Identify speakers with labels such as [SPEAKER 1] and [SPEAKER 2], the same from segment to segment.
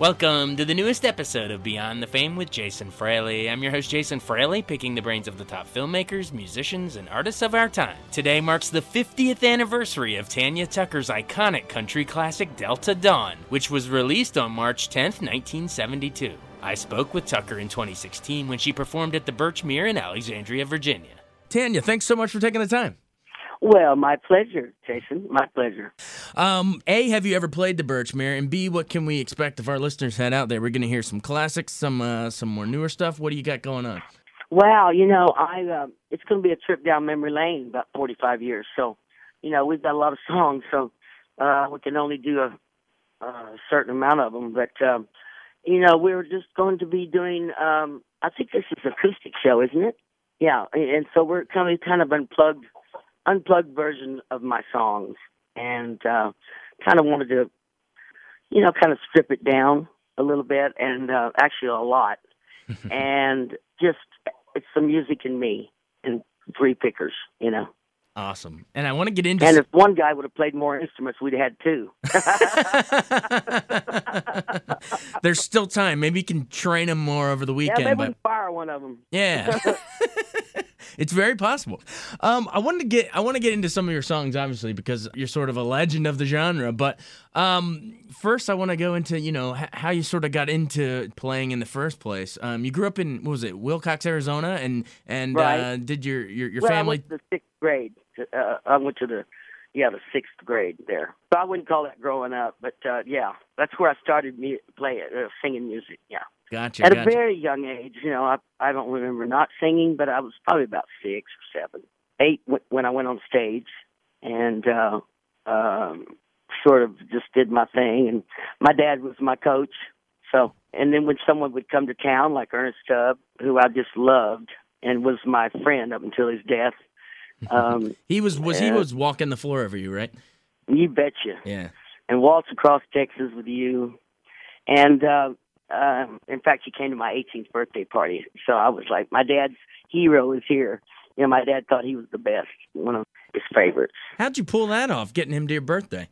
[SPEAKER 1] Welcome to the newest episode of Beyond the Fame with Jason Fraley. I'm your host, Jason Fraley, picking the brains of the top filmmakers, musicians, and artists of our time. Today marks the 50th anniversary of Tanya Tucker's iconic country classic Delta Dawn, which was released on March 10, 1972. I spoke with Tucker in 2016 when she performed at the Birchmere in Alexandria, Virginia. Tanya, thanks so much for taking the time.
[SPEAKER 2] Well, my pleasure, Jason. My pleasure.
[SPEAKER 1] Um, a, have you ever played the Birchmere? And B, what can we expect if our listeners head out there? We're going to hear some classics, some uh, some more newer stuff. What do you got going on?
[SPEAKER 2] Well, you know, I uh, it's going to be a trip down memory lane about 45 years. So, you know, we've got a lot of songs, so uh, we can only do a, a certain amount of them. But um, you know, we're just going to be doing. Um, I think this is an acoustic show, isn't it? Yeah, and so we're kind of kind of unplugged unplugged version of my songs and uh kind of wanted to you know kind of strip it down a little bit and uh actually a lot and just it's the music in me and three pickers you know
[SPEAKER 1] Awesome. And I want to get into.
[SPEAKER 2] And if one guy would have played more instruments, we'd have had two.
[SPEAKER 1] There's still time. Maybe you can train them more over the weekend.
[SPEAKER 2] Yeah, maybe
[SPEAKER 1] but...
[SPEAKER 2] we fire one of them.
[SPEAKER 1] Yeah. It's very possible. Um, I wanted to get I want to get into some of your songs, obviously, because you're sort of a legend of the genre. But um, first, I want to go into you know h- how you sort of got into playing in the first place. Um, you grew up in what was it, Willcox, Arizona, and and
[SPEAKER 2] right.
[SPEAKER 1] uh, did your your, your
[SPEAKER 2] well,
[SPEAKER 1] family?
[SPEAKER 2] I went to the sixth grade. Uh, I went to the yeah the sixth grade there. So I wouldn't call that growing up, but uh, yeah, that's where I started me play uh, singing music. Yeah.
[SPEAKER 1] Gotcha.
[SPEAKER 2] At
[SPEAKER 1] gotcha.
[SPEAKER 2] a very young age, you know, I I don't remember not singing, but I was probably about six or seven, eight w- when I went on stage, and uh, um, sort of just did my thing. And my dad was my coach, so. And then when someone would come to town, like Ernest Tubb, who I just loved and was my friend up until his death, um,
[SPEAKER 1] he was was he was walking the floor over you, right?
[SPEAKER 2] you betcha.
[SPEAKER 1] Yeah.
[SPEAKER 2] and waltz across Texas with you. And uh, uh, in fact, she came to my 18th birthday party. So I was like, my dad's hero is here. You know, my dad thought he was the best, one of his favorites.
[SPEAKER 1] How'd you pull that off, getting him to your birthday?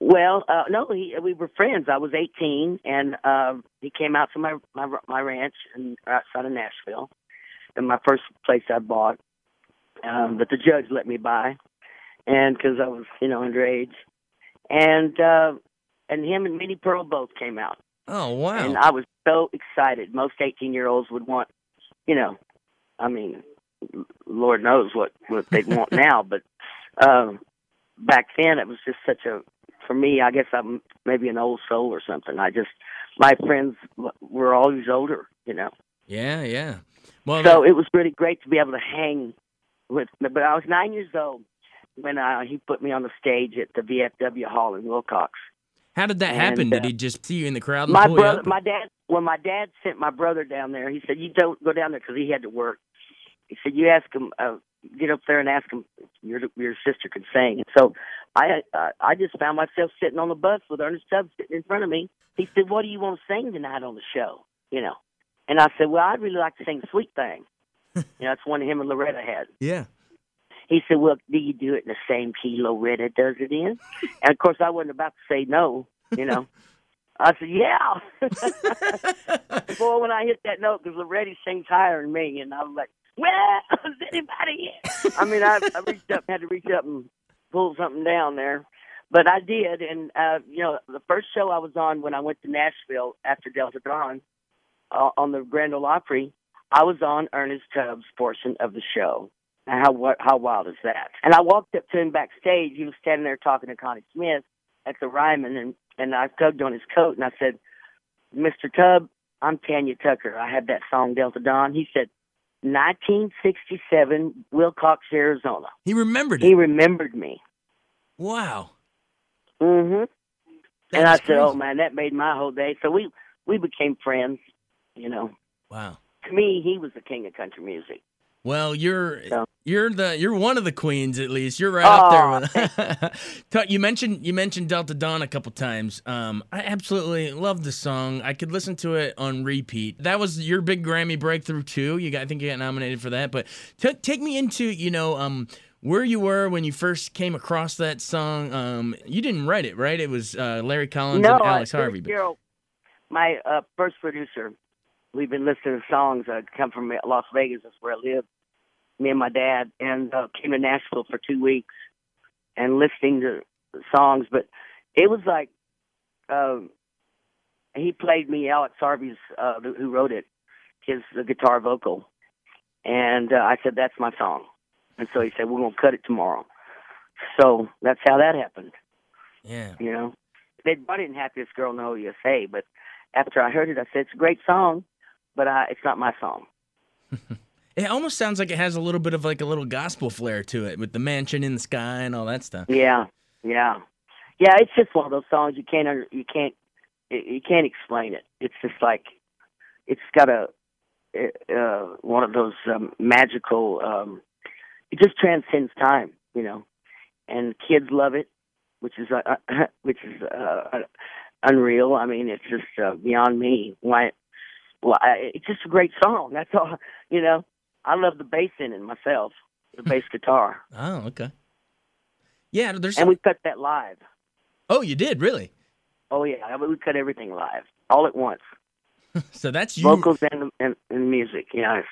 [SPEAKER 2] Well, uh, no, he, we were friends. I was 18, and uh, he came out to my my my ranch in, outside of Nashville, and my first place I bought um, that the judge let me buy, and because I was you know underage, and uh, and him and Minnie Pearl both came out,
[SPEAKER 1] Oh wow.
[SPEAKER 2] and I was so excited. Most 18 year olds would want, you know, I mean, Lord knows what what they'd want now, but um, back then it was just such a. For me, I guess I'm maybe an old soul or something. I just my friends were always older, you know.
[SPEAKER 1] yeah, yeah. Well,
[SPEAKER 2] So it was really great to be able to hang with. But I was nine years old when uh, he put me on the stage at the VFW Hall in Willcox.
[SPEAKER 1] how did that
[SPEAKER 2] and,
[SPEAKER 1] happen?
[SPEAKER 2] uh,
[SPEAKER 1] Did he just see you in the crowd
[SPEAKER 2] My brother, my dad, when my dad sent my brother down there, he said, "You don't go down there because he had to work." He said, "You ask him, uh, get up there and ask him if your your sister could sing." And so I uh, I just found myself sitting on the bus with Ernest Tubbs sitting in front of me. He said, "What do you want to sing tonight on the show?" You know, and I said, "Well, I'd really like to sing "Sweet Thing." you know, that's one him and Loretta had.
[SPEAKER 1] yeah.
[SPEAKER 2] He said, "Well, do you do it in the same key Loretta does it in?" And of course, I wasn't about to say no. You know, I said, "Yeah." Boy, when I hit that note, because Loretta sings higher than me, and I was like, "Well, is anybody here?" I mean, I, I reached up, had to reach up and pull something down there, but I did. And uh, you know, the first show I was on when I went to Nashville after Delta Dawn uh, on the Grand Ole Opry, I was on Ernest Tubbs' portion of the show. How what? How wild is that? And I walked up to him backstage. He was standing there talking to Connie Smith at the Ryman, and and I tugged on his coat and I said, "Mr. Tubb, I'm Tanya Tucker. I had that song Delta Dawn." He said, 1967, Willcox, Arizona.
[SPEAKER 1] He remembered it.
[SPEAKER 2] He remembered me.
[SPEAKER 1] wow.
[SPEAKER 2] hmm and I
[SPEAKER 1] is
[SPEAKER 2] said, "Oh man, that made my whole day." So we we became friends. You know,
[SPEAKER 1] Wow.
[SPEAKER 2] To me, he was the king of country music.
[SPEAKER 1] Well, you're
[SPEAKER 2] So-
[SPEAKER 1] you're the you're one of the queens at least. You're right up there with. You mentioned you mentioned Delta Dawn a couple times. Um, I absolutely love the song. I could listen to it on repeat. That was your big Grammy breakthrough too. You got, I think you got nominated for that. But t- take me into you know um where you were when you first came across that song. Um, you didn't write it, right? It was uh, Larry Collins
[SPEAKER 2] no,
[SPEAKER 1] and Alex Harvey. but-
[SPEAKER 2] my uh, first producer. We've been listening to songs. I come from Las Vegas. That's where I live. Me and my dad, and uh, came to Nashville for two weeks and listening to songs. But it was like um, he played me Alex Harvey's, uh, who wrote it, his uh, guitar vocal, and uh, I said that's my song. And so he said we're gonna cut it tomorrow. So that's how that happened.
[SPEAKER 1] yeah.
[SPEAKER 2] You know, they brought in "Happiest Girl in the Whole USA," but after I heard it, I said it's a great song, but I, it's not my song.
[SPEAKER 1] It almost sounds like it has a little bit of like a little gospel flair to it with the mansion in the sky and all that stuff.
[SPEAKER 2] Yeah, yeah, yeah. It's just one of those songs you can't under, you can't you can't explain it. It's just like it's got a uh, one of those um, magical. Um, it just transcends time, you know, and kids love it, which is uh, which is uh, unreal. I mean, it's just uh, beyond me. Why? Well, I, it's just a great song. That's all. You know, I love the bass in it myself, the bass guitar,
[SPEAKER 1] Oh, okay. Yeah, there's.
[SPEAKER 2] and
[SPEAKER 1] Some,
[SPEAKER 2] we cut that live.
[SPEAKER 1] oh, you did really.
[SPEAKER 2] Oh yeah, we cut everything live, all at once,
[SPEAKER 1] So that's you.
[SPEAKER 2] vocals and, and and music. Yeah,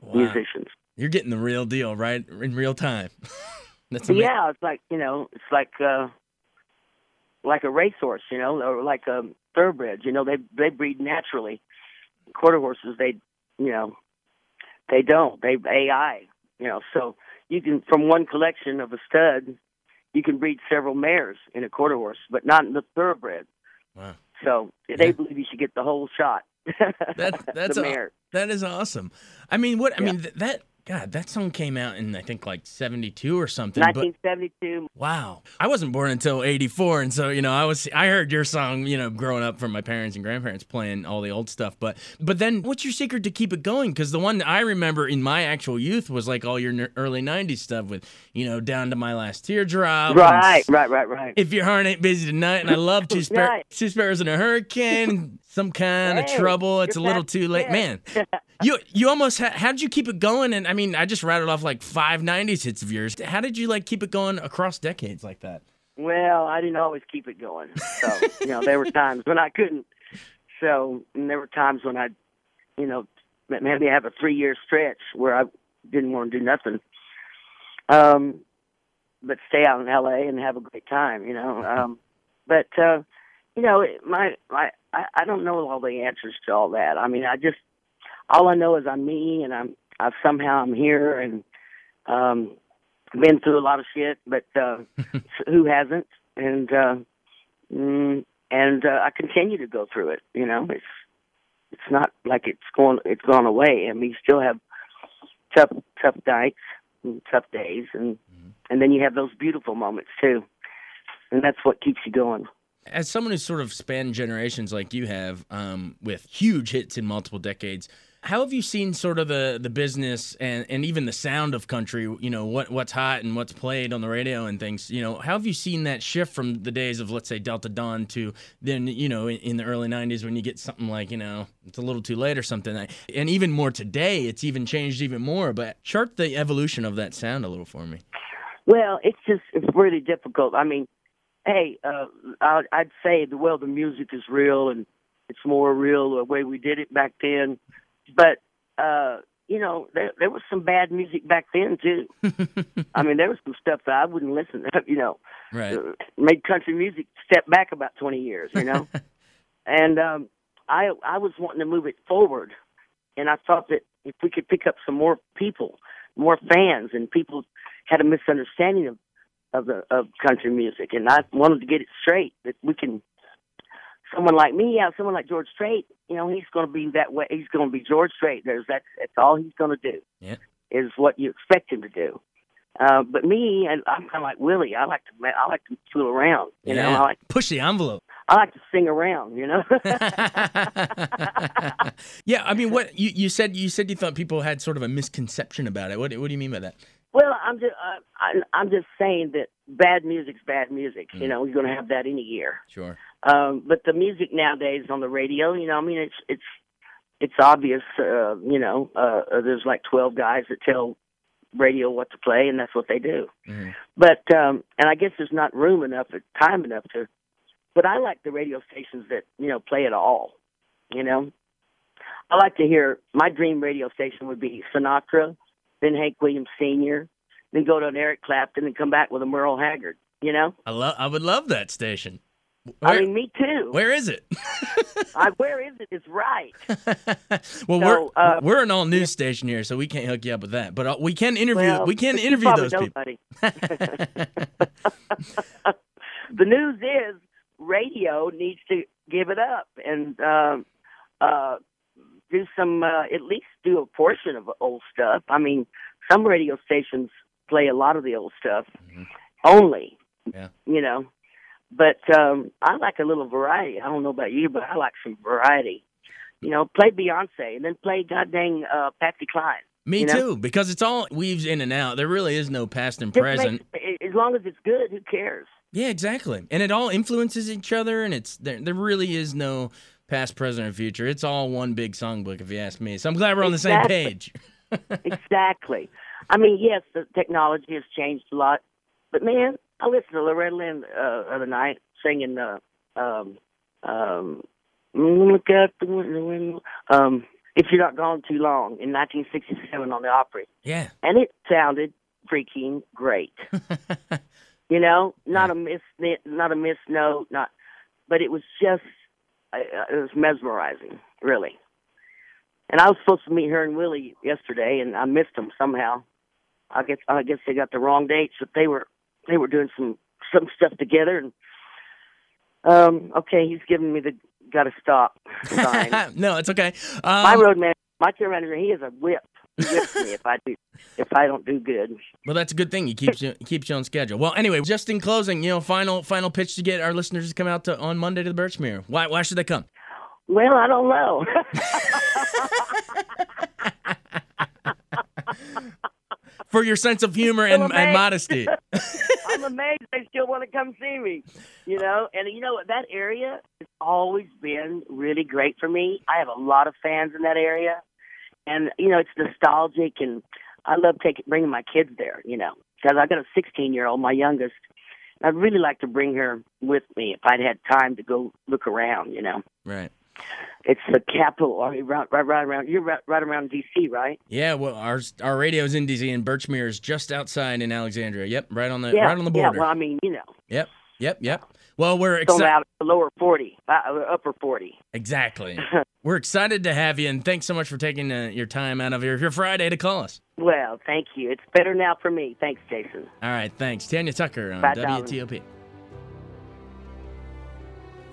[SPEAKER 1] Wow.
[SPEAKER 2] musicians.
[SPEAKER 1] You're getting the real deal, right? In real time. that's amazing.
[SPEAKER 2] Yeah, it's like you know, it's like uh like a racehorse, you know, or like a thoroughbred. You know, they they breed naturally. Quarter horses, they, you know, they don't. They AI. You know, so you can from one collection of a stud, you can breed several mares in a quarter horse, but not in the thoroughbred.
[SPEAKER 1] Wow.
[SPEAKER 2] So
[SPEAKER 1] Yeah.
[SPEAKER 2] they believe you should get the whole shot.
[SPEAKER 1] That, that's
[SPEAKER 2] mare.
[SPEAKER 1] that is awesome. I mean, what? I
[SPEAKER 2] Yeah.
[SPEAKER 1] mean, th- that God, that song came out in I think like '72 or something. But
[SPEAKER 2] 1972.
[SPEAKER 1] wow, I wasn't born until '84, and so you know, I was I heard your song, you know, growing up from my parents and grandparents playing all the old stuff. But but then, what's your secret to keep it going? Because the one I remember in my actual youth was like all your early '90s stuff with you know, down to my last teardrop.
[SPEAKER 2] Right, right, right, right.
[SPEAKER 1] If your heart ain't busy tonight, and I love two, spar-
[SPEAKER 2] Right.
[SPEAKER 1] two sparrows in a hurricane, some kind of trouble. It's a little too late, man. You you almost ha- how did you keep it going? And I mean, I just rattled off like five '90s hits of yours. How did you like keep it going across decades like that?
[SPEAKER 2] Well, I didn't always keep it going. So, you know, there were times when I couldn't. So, and there were times when I, you know, maybe have a three year stretch where I didn't want to do nothing. Um, but stay out in LA and have a great time, you know. Um, but, uh, you know, it- my, my, I, I don't know all the answers to all that. I mean, I just, all I know is I'm me and I'm, I somehow I'm here and, um, been through a lot of shit, but, uh, who hasn't? And uh, mm, and uh, I continue to go through it. You know, it's it's not like it's going it's gone away. I mean, you still have tough tough nights, and tough days, and and then you have those beautiful moments too, and that's what keeps you going.
[SPEAKER 1] As someone who's sort of spanned generations like you have, um, with huge hits in multiple decades, how have you seen sort of the the business and, and even the sound of country? You know what what's hot and what's played on the radio and things. You know how have you seen that shift from the days of let's say Delta Dawn to then you know in, in the early '90s when you get something like you know it's a little too late or something, and even more today, it's even changed even more. But chart the evolution of that sound a little for me.
[SPEAKER 2] Well, it's just it's really difficult. I mean, hey, uh, I'd, I'd say the well, the music is real and it's more real the way we did it back then. But uh, you know, there there was some bad music back then too. I mean, there was some stuff that I wouldn't listen to. You know,
[SPEAKER 1] Right.
[SPEAKER 2] uh, made country music step back about twenty years. You know, and um, I I was wanting to move it forward, and I thought that if we could pick up some more people more fans, and people had a misunderstanding of of the of country music, and I wanted to get it straight that we can. Someone like me, yeah, someone like George Strait, you know, he's going to be that way. He's going to be George Strait. There's that's that's all he's going to do.
[SPEAKER 1] Yeah.
[SPEAKER 2] Is what you expect him to do. Uh, but me, I- I'm kind of like Willie. I like to I like to fool around. You know, I like
[SPEAKER 1] Push the envelope.
[SPEAKER 2] I like to sing around. You know.
[SPEAKER 1] yeah, I mean, what you, you said you said you thought people had sort of a misconception about it. What what do you mean by that?
[SPEAKER 2] Well, I'm just uh, I, I'm just saying that bad music's bad music.
[SPEAKER 1] Mm.
[SPEAKER 2] You know, you're going to have that any year.
[SPEAKER 1] Sure.
[SPEAKER 2] Um, but the music nowadays on the radio, you know, I mean, it's it's it's obvious. Uh, you know, uh, uh, there's like 12 guys that tell radio what to play, and that's what they do.
[SPEAKER 1] Mhm.
[SPEAKER 2] But um, and I guess there's not room enough or time enough to. But I like the radio stations that you know play it all. You know, I like to hear. My dream radio station would be Sinatra, then Hank Williams Sr., then go to an Eric Clapton, and come back with a Merle Haggard. You know,
[SPEAKER 1] I love I would love that station.
[SPEAKER 2] I mean, me too.
[SPEAKER 1] where is it?
[SPEAKER 2] I, where is it? It's right.
[SPEAKER 1] well,
[SPEAKER 2] So,
[SPEAKER 1] we're
[SPEAKER 2] uh,
[SPEAKER 1] we're an all news station here, so we can't hook you up with that. But uh, we can interview
[SPEAKER 2] Well,
[SPEAKER 1] we can interview those people.
[SPEAKER 2] the news is radio needs to give it up and um, uh, do some, uh, at least do a portion of old stuff. I mean, some radio stations play a lot of the old stuff only.
[SPEAKER 1] Yeah.
[SPEAKER 2] You know, but um, I like a little variety. I don't know about you, but I like some variety. You know, play Beyonce and then play goddamn uh, Patsy Cline.
[SPEAKER 1] Me
[SPEAKER 2] you know?
[SPEAKER 1] too, because it's all weaves in and out. There really is no past and
[SPEAKER 2] Just
[SPEAKER 1] present.
[SPEAKER 2] make- as long as it's good, who cares?
[SPEAKER 1] Yeah, exactly. And it all influences each other, and it's there. There really is no past, present, or future. It's all one big songbook, if you ask me. So I'm glad we're on the same page.
[SPEAKER 2] exactly. I mean, yes, the technology has changed a lot, but man, I listened to Loretta Lynn uh, the other night singing uh, um, um, "Look Out the Window." Um, if you're not gone too long in 1967 on the Opry,
[SPEAKER 1] Yeah.
[SPEAKER 2] and it sounded freaking great. you know, not a miss, not a miss note, not, but it was just, uh, it was mesmerizing, really. And I was supposed to meet her and Willie yesterday, and I missed them somehow. I guess I guess they got the wrong dates, but they were they were doing some some stuff together. And um, okay, he's giving me the got to stop sign.
[SPEAKER 1] no, it's okay. Um,
[SPEAKER 2] my road man, my tour manager, he is a whip. Whips me if I do if I don't do good.
[SPEAKER 1] Well, that's a good thing. He keeps you keeps you on schedule. Well, anyway, just in closing, you know, final final pitch to get our listeners to come out to on Monday to the Birchmere. Why why should they come?
[SPEAKER 2] Well, I don't know.
[SPEAKER 1] For your sense of humor and, and modesty.
[SPEAKER 2] I'm amazed they still want to come see me. You know, and you know what? That area has always been really great for me. I have a lot of fans in that area, and you know, it's nostalgic, and I love taking bringing my kids there. You know, because I got a 16 year old, my youngest. I'd really like to bring her with me if I'd had time to go look around. You know,
[SPEAKER 1] right.
[SPEAKER 2] It's the capital, mean, right, right, right around. You're right, right around D.C., right?
[SPEAKER 1] Yeah, well, our our radio's in DC, and Birchmere is just outside in Alexandria. Yep, right on the
[SPEAKER 2] yeah,
[SPEAKER 1] right on the
[SPEAKER 2] yeah.
[SPEAKER 1] border.
[SPEAKER 2] Well, I mean, you know,
[SPEAKER 1] Yep, yep, yep. Well, we're excited.
[SPEAKER 2] the lower 40, uh, upper 40.
[SPEAKER 1] Exactly. we're excited to have you, and thanks so much for taking uh, your time out of your, your Friday to call us.
[SPEAKER 2] Well, thank you. It's better now for me. Thanks, Jason.
[SPEAKER 1] All right, thanks. Tanya Tucker on
[SPEAKER 2] Bye, darling.